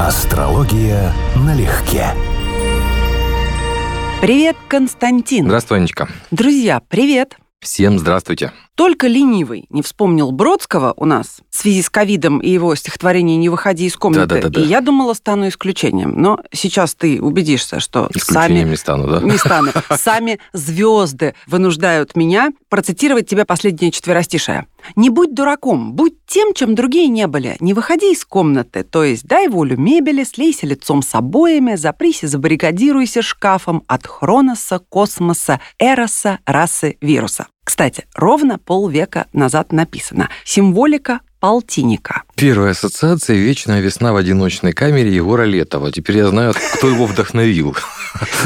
Астрология налегке. Привет, Константин. Здравствуй, Анечка. Друзья, привет. Всем здравствуйте. Только ленивый не вспомнил Бродского у нас в связи с ковидом и его стихотворение «Не выходи из комнаты». Да-да-да. И я думала, стану исключением. Но сейчас ты убедишься, что Исключением сами... не стану, да? Не стану. Сами звезды вынуждают меня процитировать тебе последнее четверостишее. «Не будь дураком, будь тем, чем другие не были. Не выходи из комнаты, то есть дай волю мебели, слейся лицом с обоями, запрись и забаррикадируйся шкафом от хроноса, космоса, эроса, расы, вируса». Кстати, ровно полвека назад написано. Символика полтинника. Первая ассоциация «Вечная весна в одиночной камере» Егора Летова. Теперь я знаю, кто его вдохновил.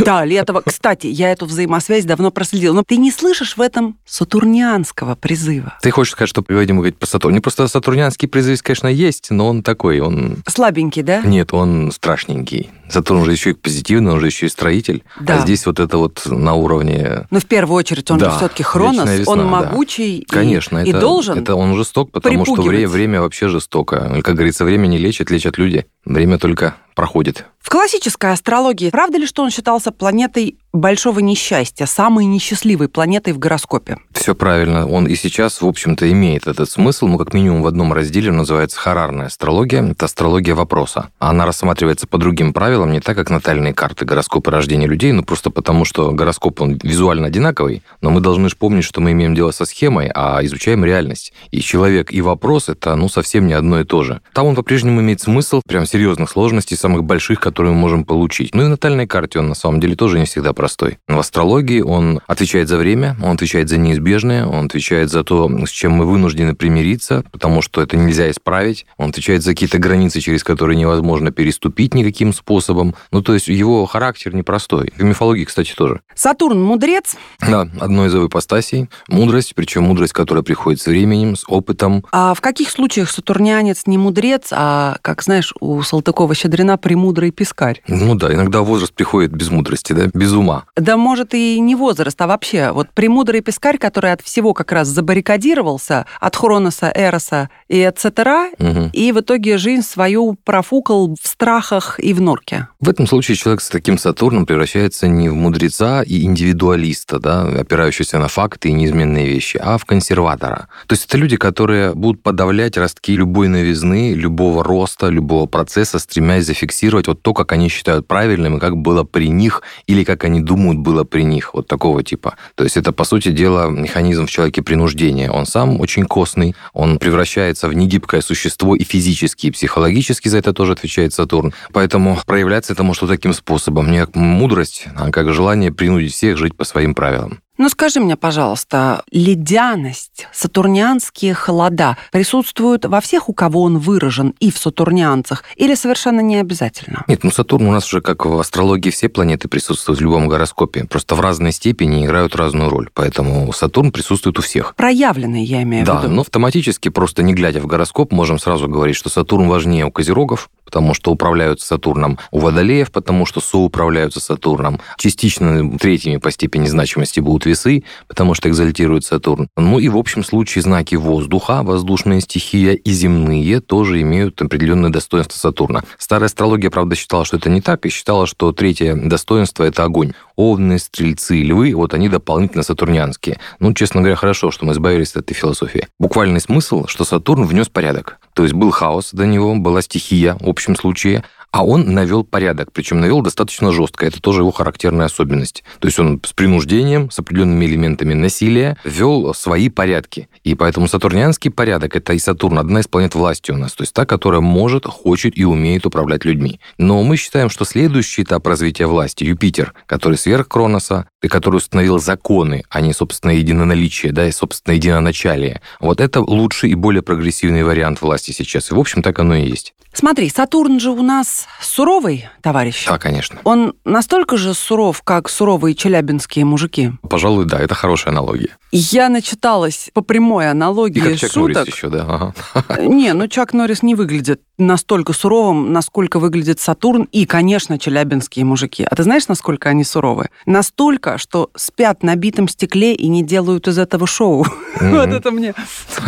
Да, Летова. Кстати, я эту взаимосвязь давно проследил. Но ты не слышишь в этом сатурнианского призыва? Ты хочешь сказать, что приводим говорить про Сатурн? Не просто сатурнианский призыв, конечно, есть, но он такой, он... Слабенький, да? Нет, он страшненький. Сатурн же еще и позитивный, он же еще и строитель. Да. А здесь вот это вот на уровне... Но в первую очередь он Да, же все-таки Хронос, весна, он да. могучий и- Конечно, и, это, должен. это он жесток, потому что время, время вообще жестоко. Как говорится, время не лечит, лечат люди. Время только проходит. В классической астрологии правда ли, что он считался планетой большого несчастья, самой несчастливой планетой в гороскопе? Все правильно. Он и сейчас, в общем-то, имеет этот смысл, ну, как минимум в одном разделе, называется харарная астрология. Это астрология вопроса. Она рассматривается по другим правилам, не так, как натальные карты, гороскопы рождения людей, ну, просто потому, что гороскоп, он визуально одинаковый, но мы должны же помнить, что мы имеем дело со схемой, а изучаем реальность. И человек, и вопрос – это, ну, совсем не одно и то же. Там он по-прежнему имеет смысл прям серьезных сложностей, самых больших, которые мы можем получить. Ну, и в натальной карте он, на самом деле, тоже не всегда простой. В астрологии он отвечает за время, он отвечает за неизбежное, он отвечает за то, с чем мы вынуждены примириться, потому что это нельзя исправить. Он отвечает за какие-то границы, через которые невозможно переступить никаким способом. Ну, то есть его характер непростой. В мифологии, кстати, тоже. Сатурн мудрец, Да, одно из его ипостасей. Мудрость, причем мудрость, которая приходит с временем, с опытом. а в каких случаях сатурнянец не мудрец, а, как знаешь, у Салтыкова-Щедрина премудрый пескарь? Ну да, иногда возраст приходит без мудрости, да, без ума. Да может и не возраст, а вообще вот премудрый пескарь, который от всего как раз забаррикадировался, от Хроноса, Эроса и etc., Мгм. и в итоге жизнь свою профукал в страхах и в норке. В этом случае человек с таким Сатурном превращается не в мудреца и индивидуалиста, да, опирающегося на факты и неизменные вещи, а в консерватора. То есть это люди, которые будут подавлять ростки любой новизны, любого роста, любого процесса, стремясь зафиксировать вот то, как они считают правильным и как было при них, или как они думают было при них, вот такого типа. То есть это, по сути дела, механизм в человеке принуждения. Он сам очень костный, он превращается в негибкое существо и физически, и психологически за это тоже отвечает Сатурн. Поэтому проявляться это может вот таким способом. Не как мудрость, а как желание принудить всех жить по своим правилам. Ну скажи мне, пожалуйста, ледяность, сатурнианские холода присутствуют во всех, у кого он выражен, и в сатурнианцах, или совершенно не обязательно? Нет, ну Сатурн у нас уже, как в астрологии, все планеты присутствуют в любом гороскопе. Просто в разной степени играют разную роль. Поэтому Сатурн присутствует у всех. Проявленные, я имею в Да, виду. но автоматически, просто не глядя в гороскоп, можем сразу говорить, что Сатурн важнее у Козерогов, потому что управляются Сатурном, у Водолеев, потому что соуправляются Сатурном. Частично третьими по степени значимости будут весы, потому что экзальтирует Сатурн. Ну и в общем случае знаки воздуха, воздушная стихия и земные тоже имеют определенное достоинство Сатурна. Старая астрология, правда, считала, что это не так, и считала, что третье достоинство – это огонь. Овны, стрельцы, львы, вот они дополнительно сатурнианские. Ну, честно говоря, хорошо, что мы избавились от этой философии. Буквальный смысл, что Сатурн внес порядок. То есть был хаос до него, была стихия в общем случае, а он навел порядок, причем навел достаточно жестко. Это тоже его характерная особенность. То есть он с принуждением, с определенными элементами насилия ввел свои порядки. И поэтому сатурнианский порядок, это и Сатурн, одна из планет власти у нас, то есть та, которая может, хочет и умеет управлять людьми. Но мы считаем, что следующий этап развития власти, Юпитер, который сверх Кроноса, и который установил законы, а не, собственно, единоналичие, да, и, собственно, единоначалие. Вот это лучший и более прогрессивный вариант власти сейчас. И, в общем, так оно и есть. Смотри, Сатурн же у нас суровый, товарищ. Да, конечно. Он настолько же суров, как суровые челябинские мужики. Пожалуй, да, это хорошая аналогия. Я начиталась по прямой аналогии И как Чак шуток. Норрис еще, да. ага. Не, ну Чак Норрис не выглядит настолько суровым, насколько выглядит Сатурн и, конечно, челябинские мужики. А ты знаешь, насколько они суровы? Настолько, что спят на битом стекле и не делают из этого шоу. Вот это мне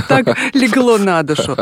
так легло на душу.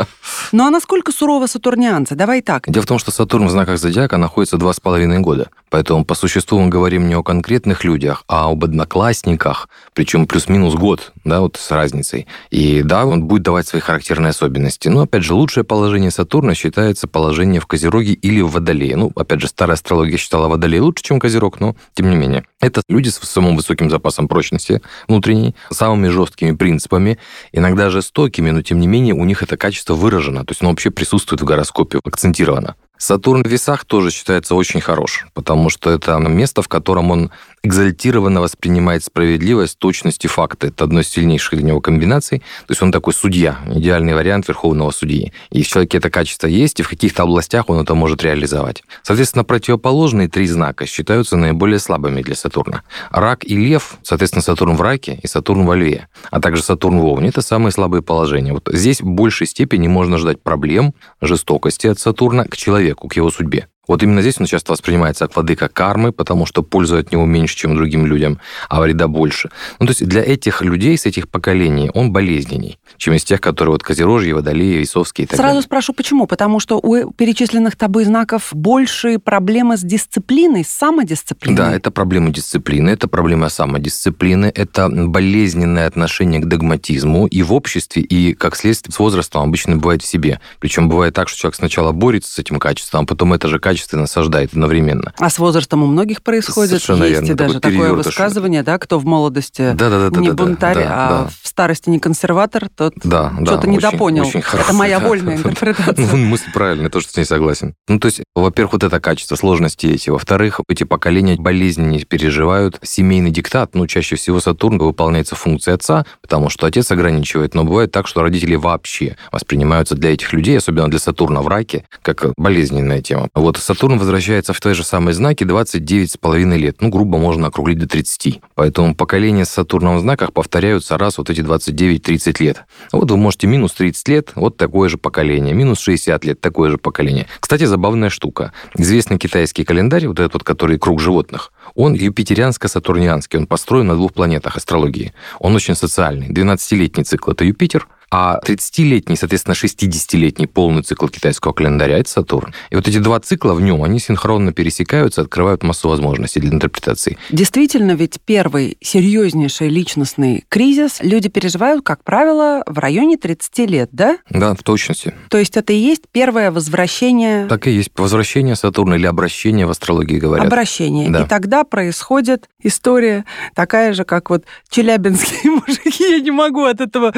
Ну а насколько суровы сатурнианцы? Давай так. Дело в том, что Сатурн в знаках зодиака находится два с половиной года. Поэтому по существу мы говорим не о конкретных людях, а об одноклассниках, причем плюс-минус год, да, вот с разницей. И да, он будет давать свои характерные особенности. Но, опять же, лучшее положение Сатурна считается положение в Козероге или в Водолее. Ну, опять же, старая астрология считала Водолей лучше, чем Козерог, но тем не менее. Это люди с самым высоким запасом прочности внутренней, самыми жесткими принципами, иногда жестокими, но тем не менее у них это качество выражено, то есть оно вообще присутствует в гороскопе, акцентировано. Сатурн в весах тоже считается очень хорош, потому что это место, в котором он экзальтированно воспринимает справедливость, точность и факты. Это одно из сильнейших для него комбинаций. То есть он такой судья, идеальный вариант верховного судьи. И в человеке это качество есть, и в каких-то областях он это может реализовать. Соответственно, противоположные три знака считаются наиболее слабыми для Сатурна. Рак и Лев, соответственно, Сатурн в Раке и Сатурн во Льве, а также Сатурн в Овне. Это самые слабые положения. Вот здесь в большей степени можно ждать проблем, жестокости от Сатурна к человеку, к его судьбе. Вот именно здесь он часто воспринимается как владыка кармы, потому что пользу от него меньше, чем другим людям, а вреда больше. Ну, то есть для этих людей с этих поколений он болезненней, чем из тех, которые вот Козерожье, Водолеи, Весовские и так Сразу далее. спрошу, почему? Потому что у перечисленных тобой знаков большие проблемы с дисциплиной, с самодисциплиной. Да, это проблема дисциплины, это проблема самодисциплины, это болезненное отношение к догматизму и в обществе, и, как следствие, с возрастом обычно бывает в себе. Причем бывает так, что человек сначала борется с этим качеством, а потом это же качество качественно насаждает одновременно. А с возрастом у многих происходит. Совершенно Есть верно. и даже Такой такое высказывание, да, кто в молодости Да, да, да, не да, да, бунтарь, да, а да. в старости не консерватор, тот Да, да, что-то очень- недопонял. очень Это хорошо, моя да. вольная интерпретация. Ну, мысль правильная, я тоже с ней согласен. Ну, то есть, во-первых, вот это качество, сложности эти. Во-вторых, эти поколения болезненнее переживают семейный диктат. Ну, чаще всего Сатурн выполняется функции отца, потому что отец ограничивает. Но бывает так, что родители вообще воспринимаются для этих людей, особенно для Сатурна в раке, как болезненная тема. Вот Сатурн возвращается в твои же самые знаки 29 с половиной лет. Ну, грубо можно округлить до 30. Поэтому поколения с Сатурном в знаках повторяются раз вот эти 29-30 лет. Вот вы можете минус 30 лет, вот такое же поколение. Минус 60 лет, такое же поколение. Кстати, забавная штука. Известный китайский календарь, вот этот который круг животных, он юпитерианско-сатурнианский. Он построен на двух планетах астрологии. Он очень социальный. 12-летний цикл – это Юпитер, а 30-летний, соответственно, 60-летний полный цикл китайского календаря – это Сатурн. И вот эти два цикла в нем, они синхронно пересекаются, открывают массу возможностей для интерпретации. Действительно, ведь первый серьезнейший личностный кризис люди переживают, как правило, в районе 30 лет, да? Да, в точности. То есть это и есть первое возвращение, Так и есть возвращение Сатурна или обращение в астрологии говорят. обращение. Да. И тогда происходит история такая же, как вот челябинские мужики. Я не могу от этого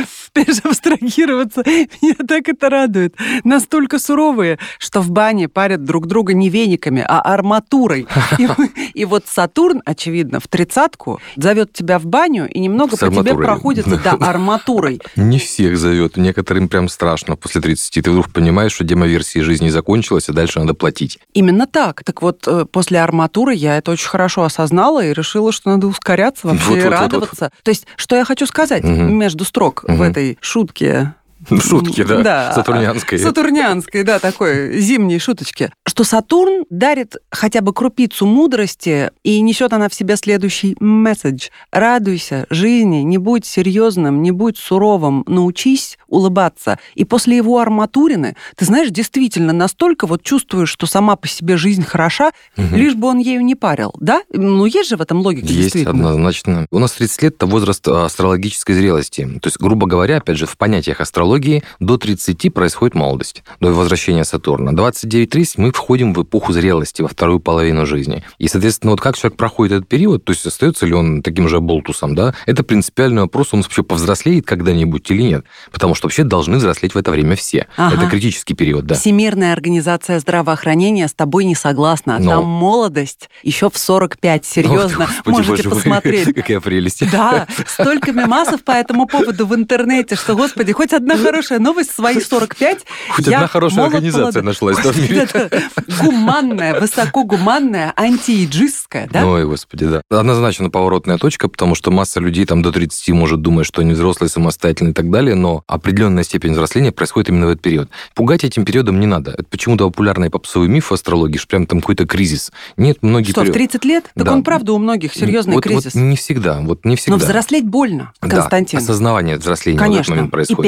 абстрагироваться. Меня так это радует. Настолько суровые, что в бане парят друг друга не вениками, а арматурой. И, и вот Сатурн, очевидно, в тридцатку зовет тебя в баню и немного С по тебе арматурой. проходится, да, арматурой. Не всех зовет. Некоторым прям страшно после 30. Ты вдруг понимаешь, что демоверсии жизни закончилась, и дальше надо платить. Именно так. Так вот, э, после арматуры я это очень хорошо осознала и решила, что надо ускоряться вообще Вот, и вот, вот, вот. радоваться. То есть, что я хочу сказать Мгм. между строк в Мгм. этой шутке покупки Шутки, да? Да. Сатурнианской. Сатурнианской, да, такой зимней шуточки. Что Сатурн дарит хотя бы крупицу мудрости, и несет она в себе следующий месседж. Радуйся жизни, не будь серьезным, не будь суровым, научись улыбаться. И после его арматурины, ты знаешь, действительно настолько вот чувствуешь, что сама по себе жизнь хороша, Мгм. лишь бы он ею не парил, да? Ну, есть же в этом логика, Есть, действительно. однозначно. У нас 30 лет – это возраст а, астрологической зрелости. То есть, грубо говоря, опять же, в понятиях астрологии до 30 происходит молодость, до возвращения Сатурна. 29-30 мы входим в эпоху зрелости, во вторую половину жизни. И, соответственно, вот как человек проходит этот период, то есть остается ли он таким же болтусом, да, это принципиальный вопрос, он вообще повзрослеет когда-нибудь или нет. Потому что вообще должны взрослеть в это время все. Ага. Это критический период, да. Всемирная организация здравоохранения с тобой не согласна. Но. Там молодость еще в 45, серьезно, Ох, Господи, можете боже мой, посмотреть. Какая прелесть. Да, столько мемасов по этому поводу в интернете, что, господи, хоть одна хорошая новость свои 45. Хоть я одна хорошая организация молод. нашлась да, в мире. Гуманная, высокогуманная, антиэйджистская, да? Ой, господи, да. Однозначно поворотная точка, потому что масса людей там до 30 может думать, что они взрослые, самостоятельные и так далее, но определенная степень взросления происходит именно в этот период. Пугать этим периодом не надо. Это почему-то популярный попсовый миф в астрологии, что прям там какой-то кризис. Нет, многие... Что, период... в 30 лет? Так Да. он, правда, у многих серьезный вот, кризис. Вот не всегда, вот не всегда. Но взрослеть больно, Да, Константин. осознавание взросления в этот Конечно. момент И происходит.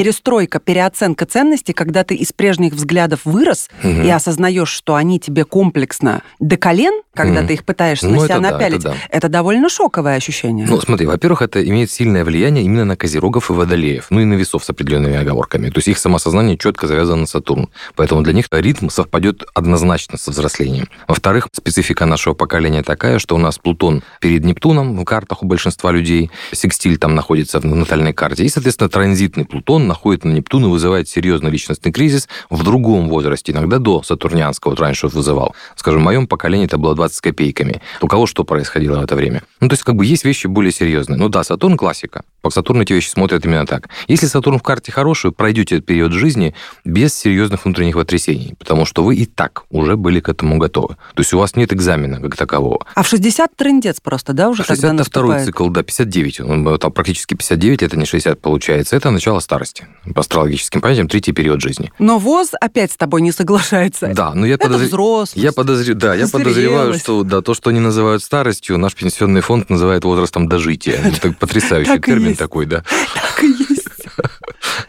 Перестройка, переоценка ценностей, когда ты из прежних взглядов вырос Мгм. и осознаешь, что они тебе комплексно до колен, когда Мгм. ты их пытаешься Ну, на себя это да, напялить, это да. это довольно шоковое ощущение. Ну, смотри, во-первых, это имеет сильное влияние именно на козерогов и водолеев, ну и на весов с определенными оговорками. То есть их самосознание четко завязано на Сатурн. Поэтому для них ритм совпадет однозначно со взрослением. Во-вторых, специфика нашего поколения такая, что у нас Плутон перед Нептуном в картах у большинства людей, секстиль там находится в натальной карте, и, соответственно, транзитный Плутон находит на Нептун и вызывает серьезный личностный кризис в другом возрасте, иногда до сатурнианского, вот раньше вот вызывал. Скажем, в моем поколении это было 20 с копейками. У кого что происходило в это время? Ну, то есть, как бы есть вещи более серьезные. Ну да, Сатурн классика. По Сатурну эти вещи смотрят именно так. Если Сатурн в карте хороший, пройдете этот период жизни без серьезных внутренних потрясений, потому что вы и так уже были к этому готовы. То есть у вас нет экзамена как такового. А в 60 трындец просто, да, уже тогда 62 наступает? цикл, да, 59. Он, э, там практически 59, это не 60 получается. Это начало старости. По астрологическим понятиям, третий период жизни. Но ВОЗ опять с тобой не соглашается. Да, но я подозр- взрослость. Я подозреваю, да, я подозреваю, что да, то, что они называют старостью, наш пенсионный фонд называет возрастом дожития. Это потрясающий термин такой, да. Так и есть.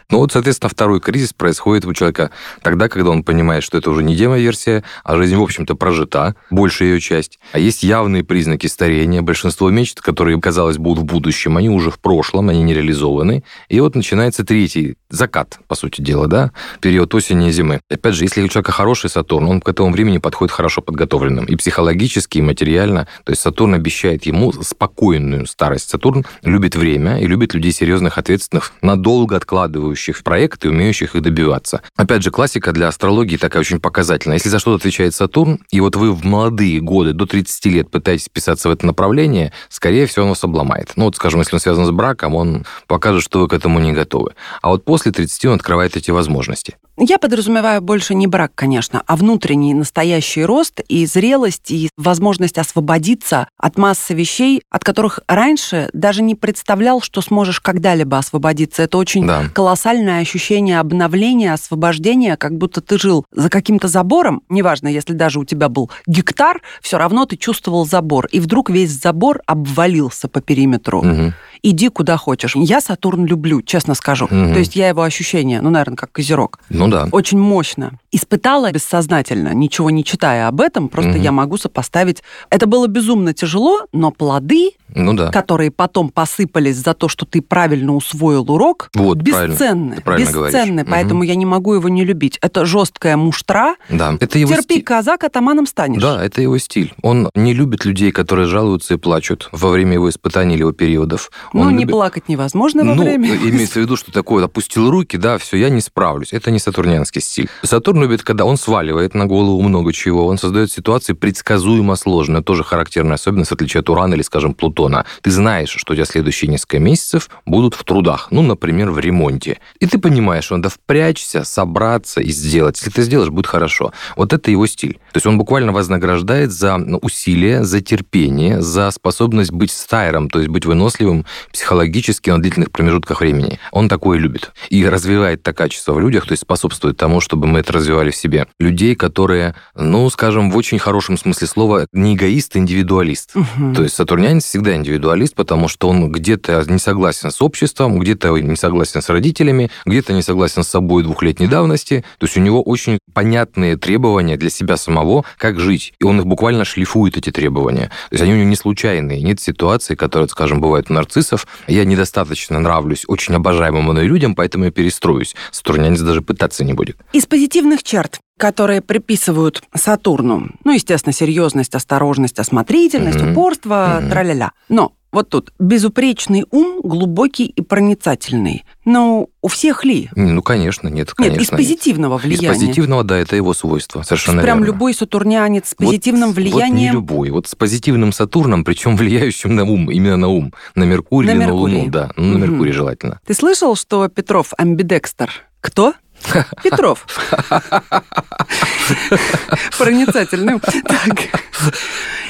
Ну вот, соответственно, второй кризис происходит у человека тогда, когда он понимает, что это уже не демо-версия, а жизнь, в общем-то, прожита, большая ее часть. А есть явные признаки старения. Большинство мечт, которые, казалось, будут в будущем, они уже в прошлом, они не реализованы. И вот начинается третий закат, по сути дела, да, период осени и зимы. Опять же, если у человека хороший Сатурн, он к этому времени подходит хорошо подготовленным. И психологически, и материально. То есть Сатурн обещает ему спокойную старость. Сатурн любит время и любит людей серьезных, ответственных, надолго откладывающих проекты, умеющих их добиваться. Опять же, классика для астрологии такая очень показательная. Если за что-то отвечает Сатурн, и вот вы в молодые годы, до 30 лет пытаетесь вписаться в это направление, скорее всего, он вас обломает. Ну вот, скажем, если он связан с браком, он покажет, что вы к этому не готовы. А вот после 30 он открывает эти возможности. Я подразумеваю больше не брак, конечно, а внутренний настоящий рост и зрелость, и возможность освободиться от массы вещей, от которых раньше даже не представлял, что сможешь когда-либо освободиться. Это очень Да. колоссальное ощущение обновления, освобождения, как будто ты жил за каким-то забором, неважно, если даже у тебя был гектар, все равно ты чувствовал забор, и вдруг весь забор обвалился по периметру. Мгм. Иди куда хочешь. Я Сатурн люблю, честно скажу. Мгм. То есть я его ощущение, ну, наверное, как козерог. Ну да. Очень мощно. Испытала бессознательно, ничего не читая об этом, просто Мгм. я могу сопоставить. Это было безумно тяжело, но плоды, Ну да. которые потом посыпались за то, что ты правильно усвоил урок, Вот, правильно. бесценны. Правильно говоришь. бесценны, Мгм. поэтому я не могу его не любить. Это жесткая муштра. Да. Это его Терпи, стиль. казак, атаманом станешь. Да, это его стиль. Он не любит людей, которые жалуются и плачут во время его испытаний или его периодов. Ну, Он не любит- плакать невозможно во ну, время. имеется в виду, что такое, опустил руки, да, все, я не справлюсь. Это не сатурнианский стиль. Сатурн любит, когда он сваливает на голову много чего, он создает ситуации предсказуемо сложные. Тоже характерная особенность, в отличие от Урана или, скажем, Плутона. Ты знаешь, что у тебя следующие несколько месяцев будут в трудах, ну, например, в ремонте. И ты понимаешь, что надо впрячься, собраться и сделать. Если ты сделаешь, будет хорошо. Вот это его стиль. То есть он буквально вознаграждает за ну, усилия, за терпение, за способность быть стайером, то есть быть выносливым психологически на длительных промежутках времени. Он такое любит. И развивает это качество в людях, то есть способствует тому, чтобы мы это развивали в себе. Людей, которые, ну, скажем, в очень хорошем смысле слова, не эгоист, а индивидуалист. Мгм. То есть сатурнянец всегда индивидуалист, потому что он где-то не согласен с обществом, где-то не согласен с родителями, где-то не согласен с собой двухлетней давности. То есть у него очень понятные требования для себя самого, как жить. И он их буквально шлифует, эти требования. То есть они у него не случайные. Нет ситуации, которые, скажем, бывают у нарциссов. Я недостаточно нравлюсь очень обожаемым мной людям, поэтому я перестроюсь. Сатурнянец даже пытаться не будет. Из позитивных черт, которые приписывают Сатурну, ну, естественно, серьезность, осторожность, осмотрительность, Мгм. упорство, Мгм. траля-ля. Но вот тут безупречный ум, глубокий и проницательный. Ну, у всех ли? Ну, конечно, нет, конечно. Нет, из позитивного Из влияния. позитивного, да, это его свойство. Совершенно Прям верно. любой сатурнянец с Вот- позитивным Вот не влиянием. любой. Вот с позитивным Сатурном, причем влияющим на ум, именно на ум. На Меркурий На или на Меркурий. Луну, да. Ну, на. Меркурий желательно. Ты слышал, что Петров амбидекстер? Кто? Петров. проницательным.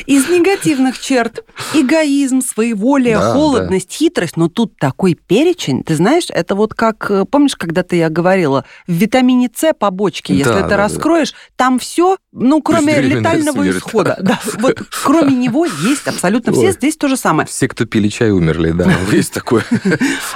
Из негативных черт эгоизм, своеволие, да, холодность, да. хитрость. Но тут такой перечень. Ты знаешь, это вот как, э, помнишь, когда-то я говорила, в витамине С побочки, если да, ты да, раскроешь, да. там все, ну, кроме летального смерть. исхода. Да, вот кроме него есть абсолютно все. Здесь то же самое. Все, кто пили чай, умерли, да, есть такое.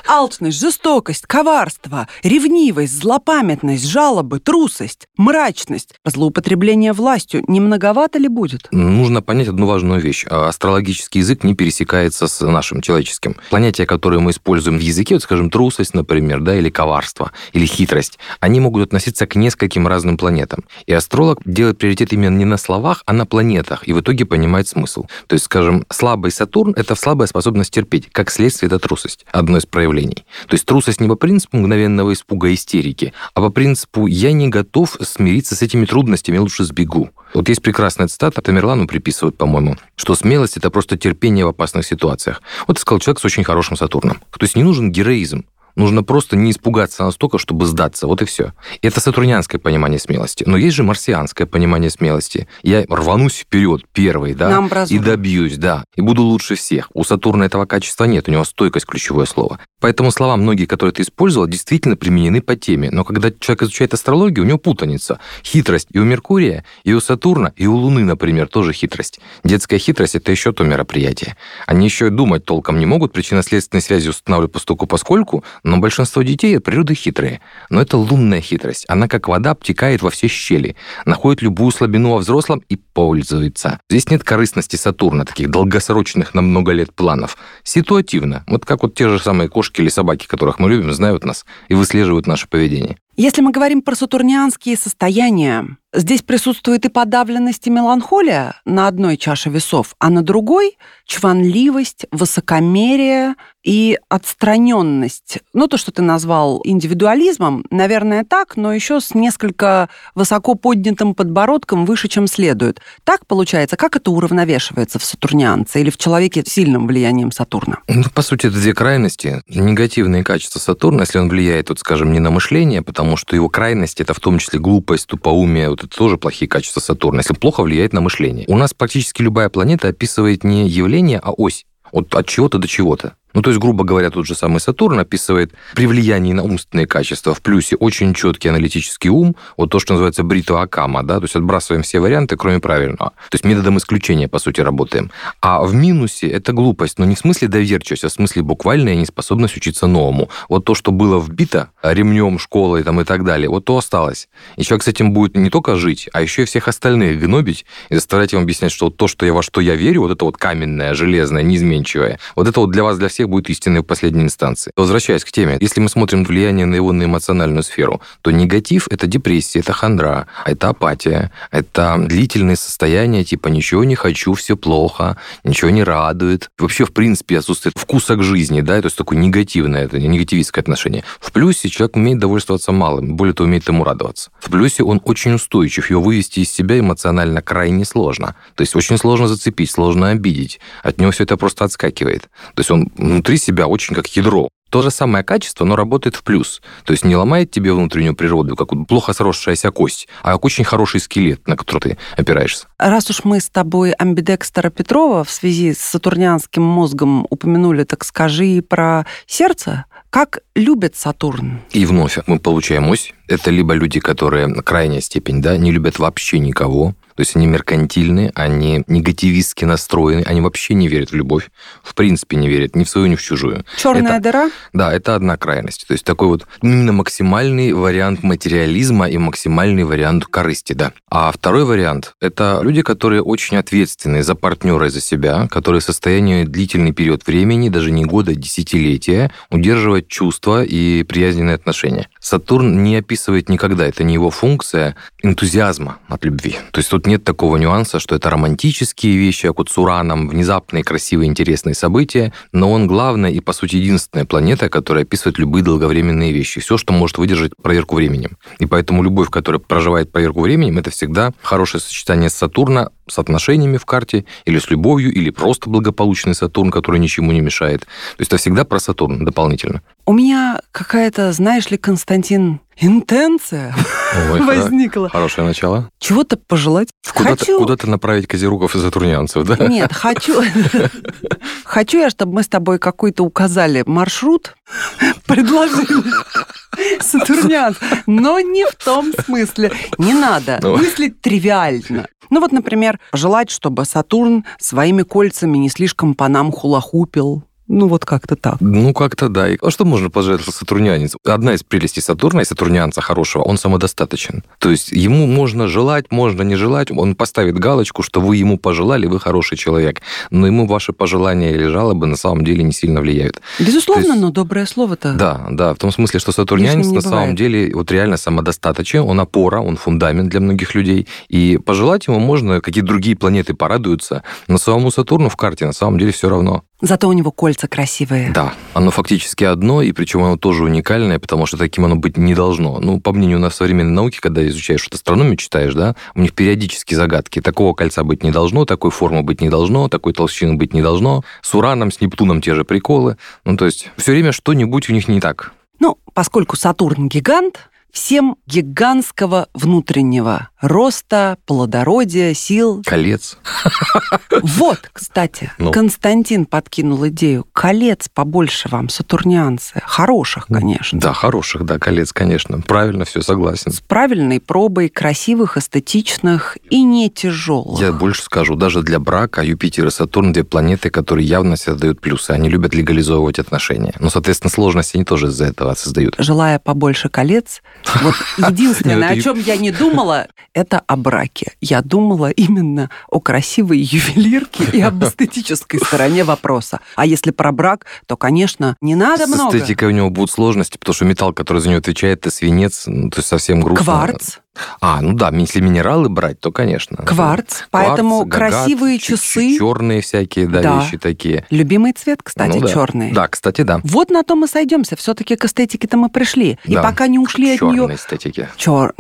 Алчность, жестокость, коварство, ревнивость, злопамятность, жалобы, трусость, мрачность, злоупотребление властью. Не многовато ли будет? Нужно понять одну важную вещь. А астрологический язык не пересекается с нашим человеческим. Понятия, которые мы используем в языке, вот, скажем, трусость, например, да, или коварство, или хитрость, они могут относиться к нескольким разным планетам. И астролог делает приоритет именно не на словах, а на планетах, и в итоге понимает смысл. То есть, скажем, слабый Сатурн — это слабая способность терпеть. Как следствие, это трусость. Одно из проявлений. То есть трусость не по принципу мгновенного испуга истерики, а по принципу «я не готов смириться с этими трудностями, лучше сбегу». Вот есть прекрасная цитата, Тамерлану приписывают, по-моему, что смелость – это просто терпение в опасных ситуациях. Вот сказал человек с очень хорошим Сатурном. То есть не нужен героизм, Нужно просто не испугаться настолько, чтобы сдаться. Вот и все. Это сатурнианское понимание смелости. Но есть же марсианское понимание смелости. Я рванусь вперед первый, да, и добьюсь, да, и буду лучше всех. У Сатурна этого качества нет, у него стойкость ключевое слово. Поэтому слова многие, которые ты использовал, действительно применены по теме. Но когда человек изучает астрологию, у него путаница. Хитрость и у Меркурия, и у Сатурна, и у Луны, например, тоже хитрость. Детская хитрость – это еще то мероприятие. Они еще и думать толком не могут, причинно-следственной связи устанавливать постуку поскольку, но большинство детей от природы хитрые. Но это лунная хитрость. Она как вода обтекает во все щели, находит любую слабину во взрослом и пользуется. Здесь нет корыстности Сатурна, таких долгосрочных на много лет планов. Ситуативно. Вот как вот те же самые кошки или собаки, которых мы любим, знают нас и выслеживают наше поведение. Если мы говорим про сатурнианские состояния, здесь присутствует и подавленность, и меланхолия на одной чаше весов, а на другой – чванливость, высокомерие и отстраненность. Ну, то, что ты назвал индивидуализмом, наверное, так, но еще с несколько высоко поднятым подбородком выше, чем следует. Так получается? Как это уравновешивается в сатурнианце или в человеке с сильным влиянием Сатурна? Ну, по сути, это две крайности. Негативные качества Сатурна, если он влияет, вот, скажем, не на мышление, потому что его крайность это в том числе глупость, тупоумие, вот это тоже плохие качества Сатурна, если плохо влияет на мышление. У нас практически любая планета описывает не явление, а ось. Вот от чего-то до чего-то. Ну, то есть, грубо говоря, тот же самый Сатурн описывает при влиянии на умственные качества в плюсе очень четкий аналитический ум, вот то, что называется брито акама, да, то есть отбрасываем все варианты, кроме правильного. То есть методом исключения, по сути, работаем. А в минусе это глупость, но не в смысле доверчивость, а в смысле буквальная неспособность учиться новому. Вот то, что было вбито ремнем, школой там, и так далее, вот то осталось. И человек с этим будет не только жить, а еще и всех остальных гнобить и заставлять им объяснять, что вот то, что я во что я верю, вот это вот каменное, железное, неизменчивое, вот это вот для вас, для всех всех будет истинной в последней инстанции. Возвращаясь к теме, если мы смотрим влияние на его на эмоциональную сферу, то негатив – это депрессия, это хандра, это апатия, это длительные состояния типа «ничего не хочу, все плохо», «ничего не радует». Вообще, в принципе, отсутствует вкуса к жизни, да, то есть такое негативное, это негативистское отношение. В плюсе человек умеет довольствоваться малым, более того, умеет ему радоваться. В плюсе он очень устойчив, его вывести из себя эмоционально крайне сложно. То есть очень сложно зацепить, сложно обидеть. От него все это просто отскакивает. То есть он внутри себя очень как ядро. То же самое качество, но работает в плюс. То есть не ломает тебе внутреннюю природу, как вот плохо сросшаяся кость, а как очень хороший скелет, на который ты опираешься. Раз уж мы с тобой амбидекстера Петрова в связи с сатурнианским мозгом упомянули, так скажи про сердце. Как любит Сатурн? И вновь мы получаем ось. Это либо люди, которые крайняя степень, да, не любят вообще никого, то есть они меркантильны, они негативистски настроены, они вообще не верят в любовь, в принципе не верят ни в свою, ни в чужую. Черная это, дыра? Да, это одна крайность. То есть такой вот именно максимальный вариант материализма и максимальный вариант корысти, да. А второй вариант – это люди, которые очень ответственны за партнера и за себя, которые в состоянии длительный период времени, даже не года, а десятилетия, удерживать чувства и приязненные отношения. Сатурн не описывает никогда, это не его функция, энтузиазма от любви. То есть тут нет такого нюанса, что это романтические вещи, как вот с Ураном, внезапные, красивые, интересные события, но он главная и, по сути, единственная планета, которая описывает любые долговременные вещи, все, что может выдержать проверку временем. И поэтому любовь, которая проживает проверку временем, это всегда хорошее сочетание Сатурна с отношениями в карте, или с любовью, или просто благополучный Сатурн, который ничему не мешает. То есть это всегда про Сатурн дополнительно. У меня какая-то, знаешь ли, Константин, интенция Ой, возникла. Хорошее начало. Чего-то пожелать. Куда-то, хочу... куда-то направить козерогов и сатурнянцев, да? Нет, хочу... хочу я, чтобы мы с тобой какой-то указали маршрут, предложили сатурнян, но не в том смысле. Не надо Ну. мыслить тривиально. Ну вот, например, желать, чтобы Сатурн своими кольцами не слишком по нам хулахупил. Ну вот как-то так. Ну, как-то да. И- А что можно пожелать сатурнянец? Одна из прелестей Сатурна и сатурнянца хорошего, он самодостаточен. То есть ему можно желать, можно не желать. Он поставит галочку, что вы ему пожелали, вы хороший человек. Но ему ваши пожелания или жалобы на самом деле не сильно влияют. Безусловно, То есть- но доброе слово-то. Да, да, в том смысле, что сатурнянец на самом бывает. деле вот реально самодостаточен, он опора, он фундамент для многих людей. И пожелать ему можно, какие другие планеты порадуются, но самому Сатурну в карте на самом деле все равно. Зато у него кольца красивые. Да, оно фактически одно, и причем оно тоже уникальное, потому что таким оно быть не должно. Ну, по мнению у нас современной науки, когда изучаешь что-то астрономию, читаешь, да, у них периодически загадки. Такого кольца быть не должно, такой формы быть не должно, такой толщины быть не должно. С Ураном, с Нептуном те же приколы. Ну, то есть все время что-нибудь у них не так. Ну, поскольку Сатурн гигант, всем гигантского внутреннего роста, плодородия, сил. Колец. Вот, кстати, Ну. Константин подкинул идею. Колец побольше вам, сатурнианцы. Хороших, конечно. Да, хороших, да, колец, конечно. Правильно, все, согласен. С правильной пробой, красивых, эстетичных и не тяжелых. Я больше скажу, даже для брака Юпитер и Сатурн две планеты, которые явно создают плюсы. Они любят легализовывать отношения. Но, соответственно, сложности они тоже из-за этого создают. Желая побольше колец, вот единственное, Нет, о чем я не думала, это о браке. Я думала именно о красивой ювелирке и об эстетической стороне вопроса. А если про брак, то, конечно, не надо С много. эстетикой у него будут сложности, потому что металл, который за него отвечает, это свинец, ну, то есть совсем грустно. Кварц. А, ну да, если минералы брать, то, конечно. Кварц. Поэтому красивые часы- Черные всякие, да, Да. вещи такие. Любимый цвет, кстати, Ну да. черный. Да, кстати, да. Вот на то мы сойдемся. Все-таки к эстетике-то мы пришли. И Да. пока не ушли от нее Черной эстетики. Чер...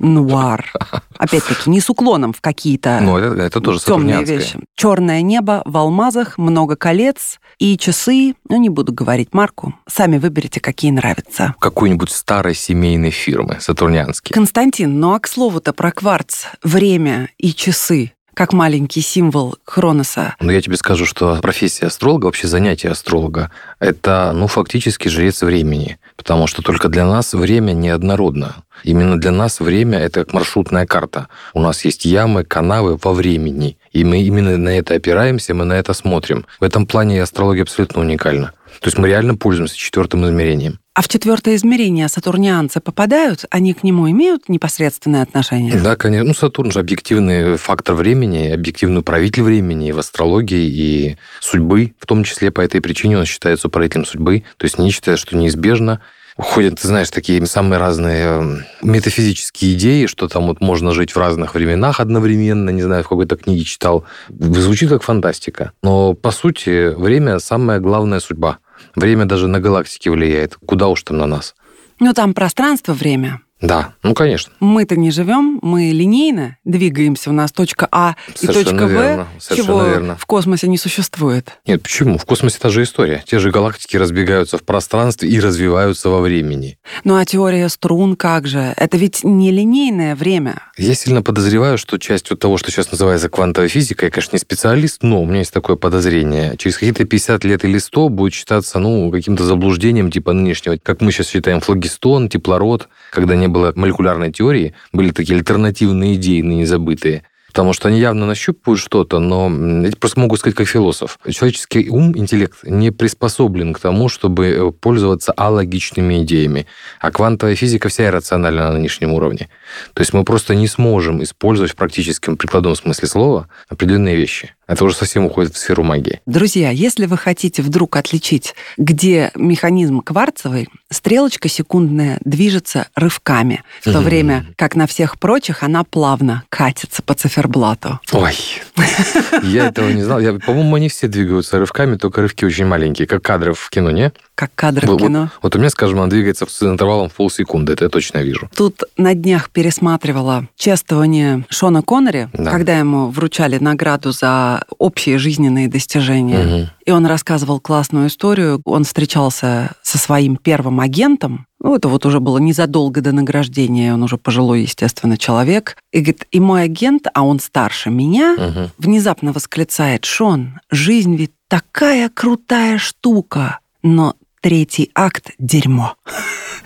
Нуар. Опять-таки, не с уклоном в какие-то Ну, это, это тоже темные вещи. Черное небо в алмазах, много колец и часы. Ну, не буду говорить марку. Сами выберите, какие нравятся. Какой-нибудь старой семейной фирмы, сатурнянские. Константин, ну а к слову-то про кварц, время и часы, как маленький символ Хроноса. Но я тебе скажу, что профессия астролога, вообще занятие астролога, это, ну, фактически жрец времени. Потому что только для нас время неоднородно. Именно для нас время – это маршрутная карта. У нас есть ямы, канавы во времени. И мы именно на это опираемся, мы на это смотрим. В этом плане астрология абсолютно уникальна. То есть мы реально пользуемся четвертым измерением. А в четвертое измерение сатурнианцы попадают? Они к нему имеют непосредственное отношение? Да, конечно. Ну, Сатурн же объективный фактор времени, объективный управитель времени и в астрологии, и судьбы. В том числе по этой причине он считается управителем судьбы. То есть нечто, что неизбежно. Ходят, ты знаешь, такие самые разные э, метафизические идеи, что там вот можно жить в разных временах одновременно, не знаю, в какой-то книге читал. Звучит как фантастика. Но, по сути, время – самая главная судьба. Время даже на галактике влияет. Куда уж там на нас. Ну, там пространство, время. Да, ну, конечно. Мы-то не живем, мы линейно двигаемся. У нас точка А и Совершенно точка В, верно, совершенно чего верно. в космосе не существует. Нет, почему? В космосе та же история. Те же галактики разбегаются в пространстве и развиваются во времени. Ну а теория струн как же? Это ведь не линейное время. Я сильно подозреваю, что часть вот того, что сейчас называется квантовой физикой, я, конечно, не специалист, но у меня есть такое подозрение. Через какие-то 50 лет или 100 будет считаться, ну, каким-то заблуждением типа нынешнего, как мы сейчас считаем флогистон, теплород, когда не было молекулярной теории, были такие альтернативные идеи, ныне забытые. Потому что они явно нащупывают что-то, но я просто могу сказать как философ. Человеческий ум, интеллект не приспособлен к тому, чтобы э, пользоваться алогичными идеями. А квантовая физика вся иррациональна на нынешнем уровне. То есть мы просто не сможем использовать в практическом прикладном смысле слова определенные вещи. Это уже совсем уходит в сферу магии. Друзья, если вы хотите вдруг отличить, где механизм кварцевый, стрелочка секундная движется рывками, в то время как на всех прочих она плавно катится по циферблату. Ой, я этого не знал. Я, по-моему, они все двигаются рывками, только рывки очень маленькие, как кадры в кино, не? Как кадры в кино. Вот у меня, скажем, она двигается с интервалом в полсекунды, это я точно вижу. Тут на днях пересматривала чествование Шона Коннери, Да. когда ему вручали награду за общие жизненные достижения. Мгм. И он рассказывал классную историю. Он встречался со своим первым агентом. Ну, это вот уже было незадолго до награждения. Он уже пожилой, естественно, человек. И говорит, и мой агент, а он старше меня, Мгм. внезапно восклицает, Шон, жизнь ведь такая крутая штука, но третий акт — дерьмо.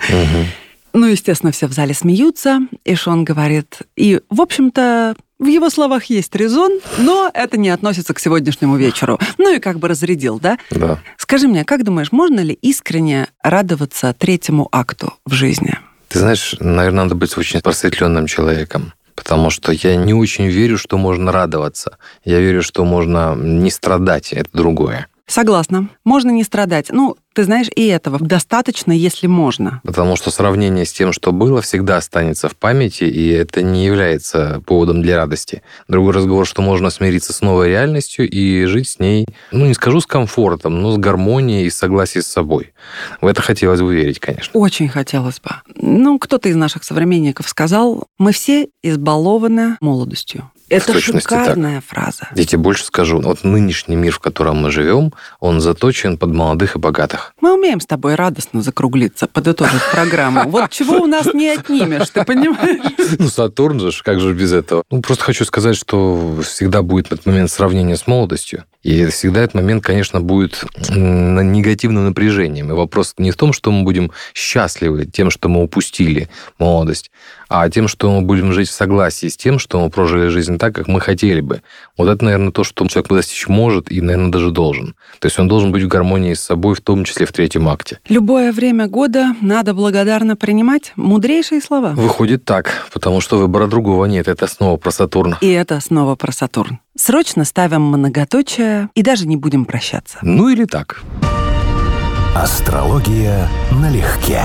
Мгм. Ну, естественно, все в зале смеются, и Шон говорит, и, в общем-то, в его словах есть резон, но это не относится к сегодняшнему вечеру. Ну и как бы разрядил, да? Да. Скажи мне, как думаешь, можно ли искренне радоваться третьему акту в жизни? Ты знаешь, наверное, надо быть очень просветленным человеком. Потому что я не очень верю, что можно радоваться. Я верю, что можно не страдать. Это другое. Согласна. Можно не страдать. Ну, ты знаешь, и этого достаточно, если можно. Потому что сравнение с тем, что было, всегда останется в памяти, и это не является поводом для радости. Другой разговор, что можно смириться с новой реальностью и жить с ней, ну, не скажу с комфортом, но с гармонией и согласием с собой. В это хотелось бы верить, конечно. Очень хотелось бы. Ну, кто-то из наших современников сказал, мы все избалованы молодостью. Это точности так. шикарная фраза. Я тебе больше скажу. Вот нынешний мир, в котором мы живем, он заточен под молодых и богатых. Мы умеем с тобой радостно закруглиться, подытожить программу. Вот чего у нас не отнимешь, ты понимаешь? Ну, Сатурн же, как же без этого? Ну, просто хочу сказать, что всегда будет этот момент сравнения с молодостью. И всегда этот момент, конечно, будет негативным напряжением. И вопрос не в том, что мы будем счастливы тем, что мы упустили молодость, а тем, что мы будем жить в согласии с тем, что мы прожили жизнь так, как мы хотели бы. Вот это, наверное, то, что человек достичь может и, наверное, даже должен. То есть он должен быть в гармонии с собой, в том числе в третьем акте. Любое время года надо благодарно принимать мудрейшие слова. Выходит так, потому что выбора другого нет. Это снова про Сатурн. И это снова про Сатурн. Срочно ставим многоточие и даже не будем прощаться. Ну или так. Астрология налегке.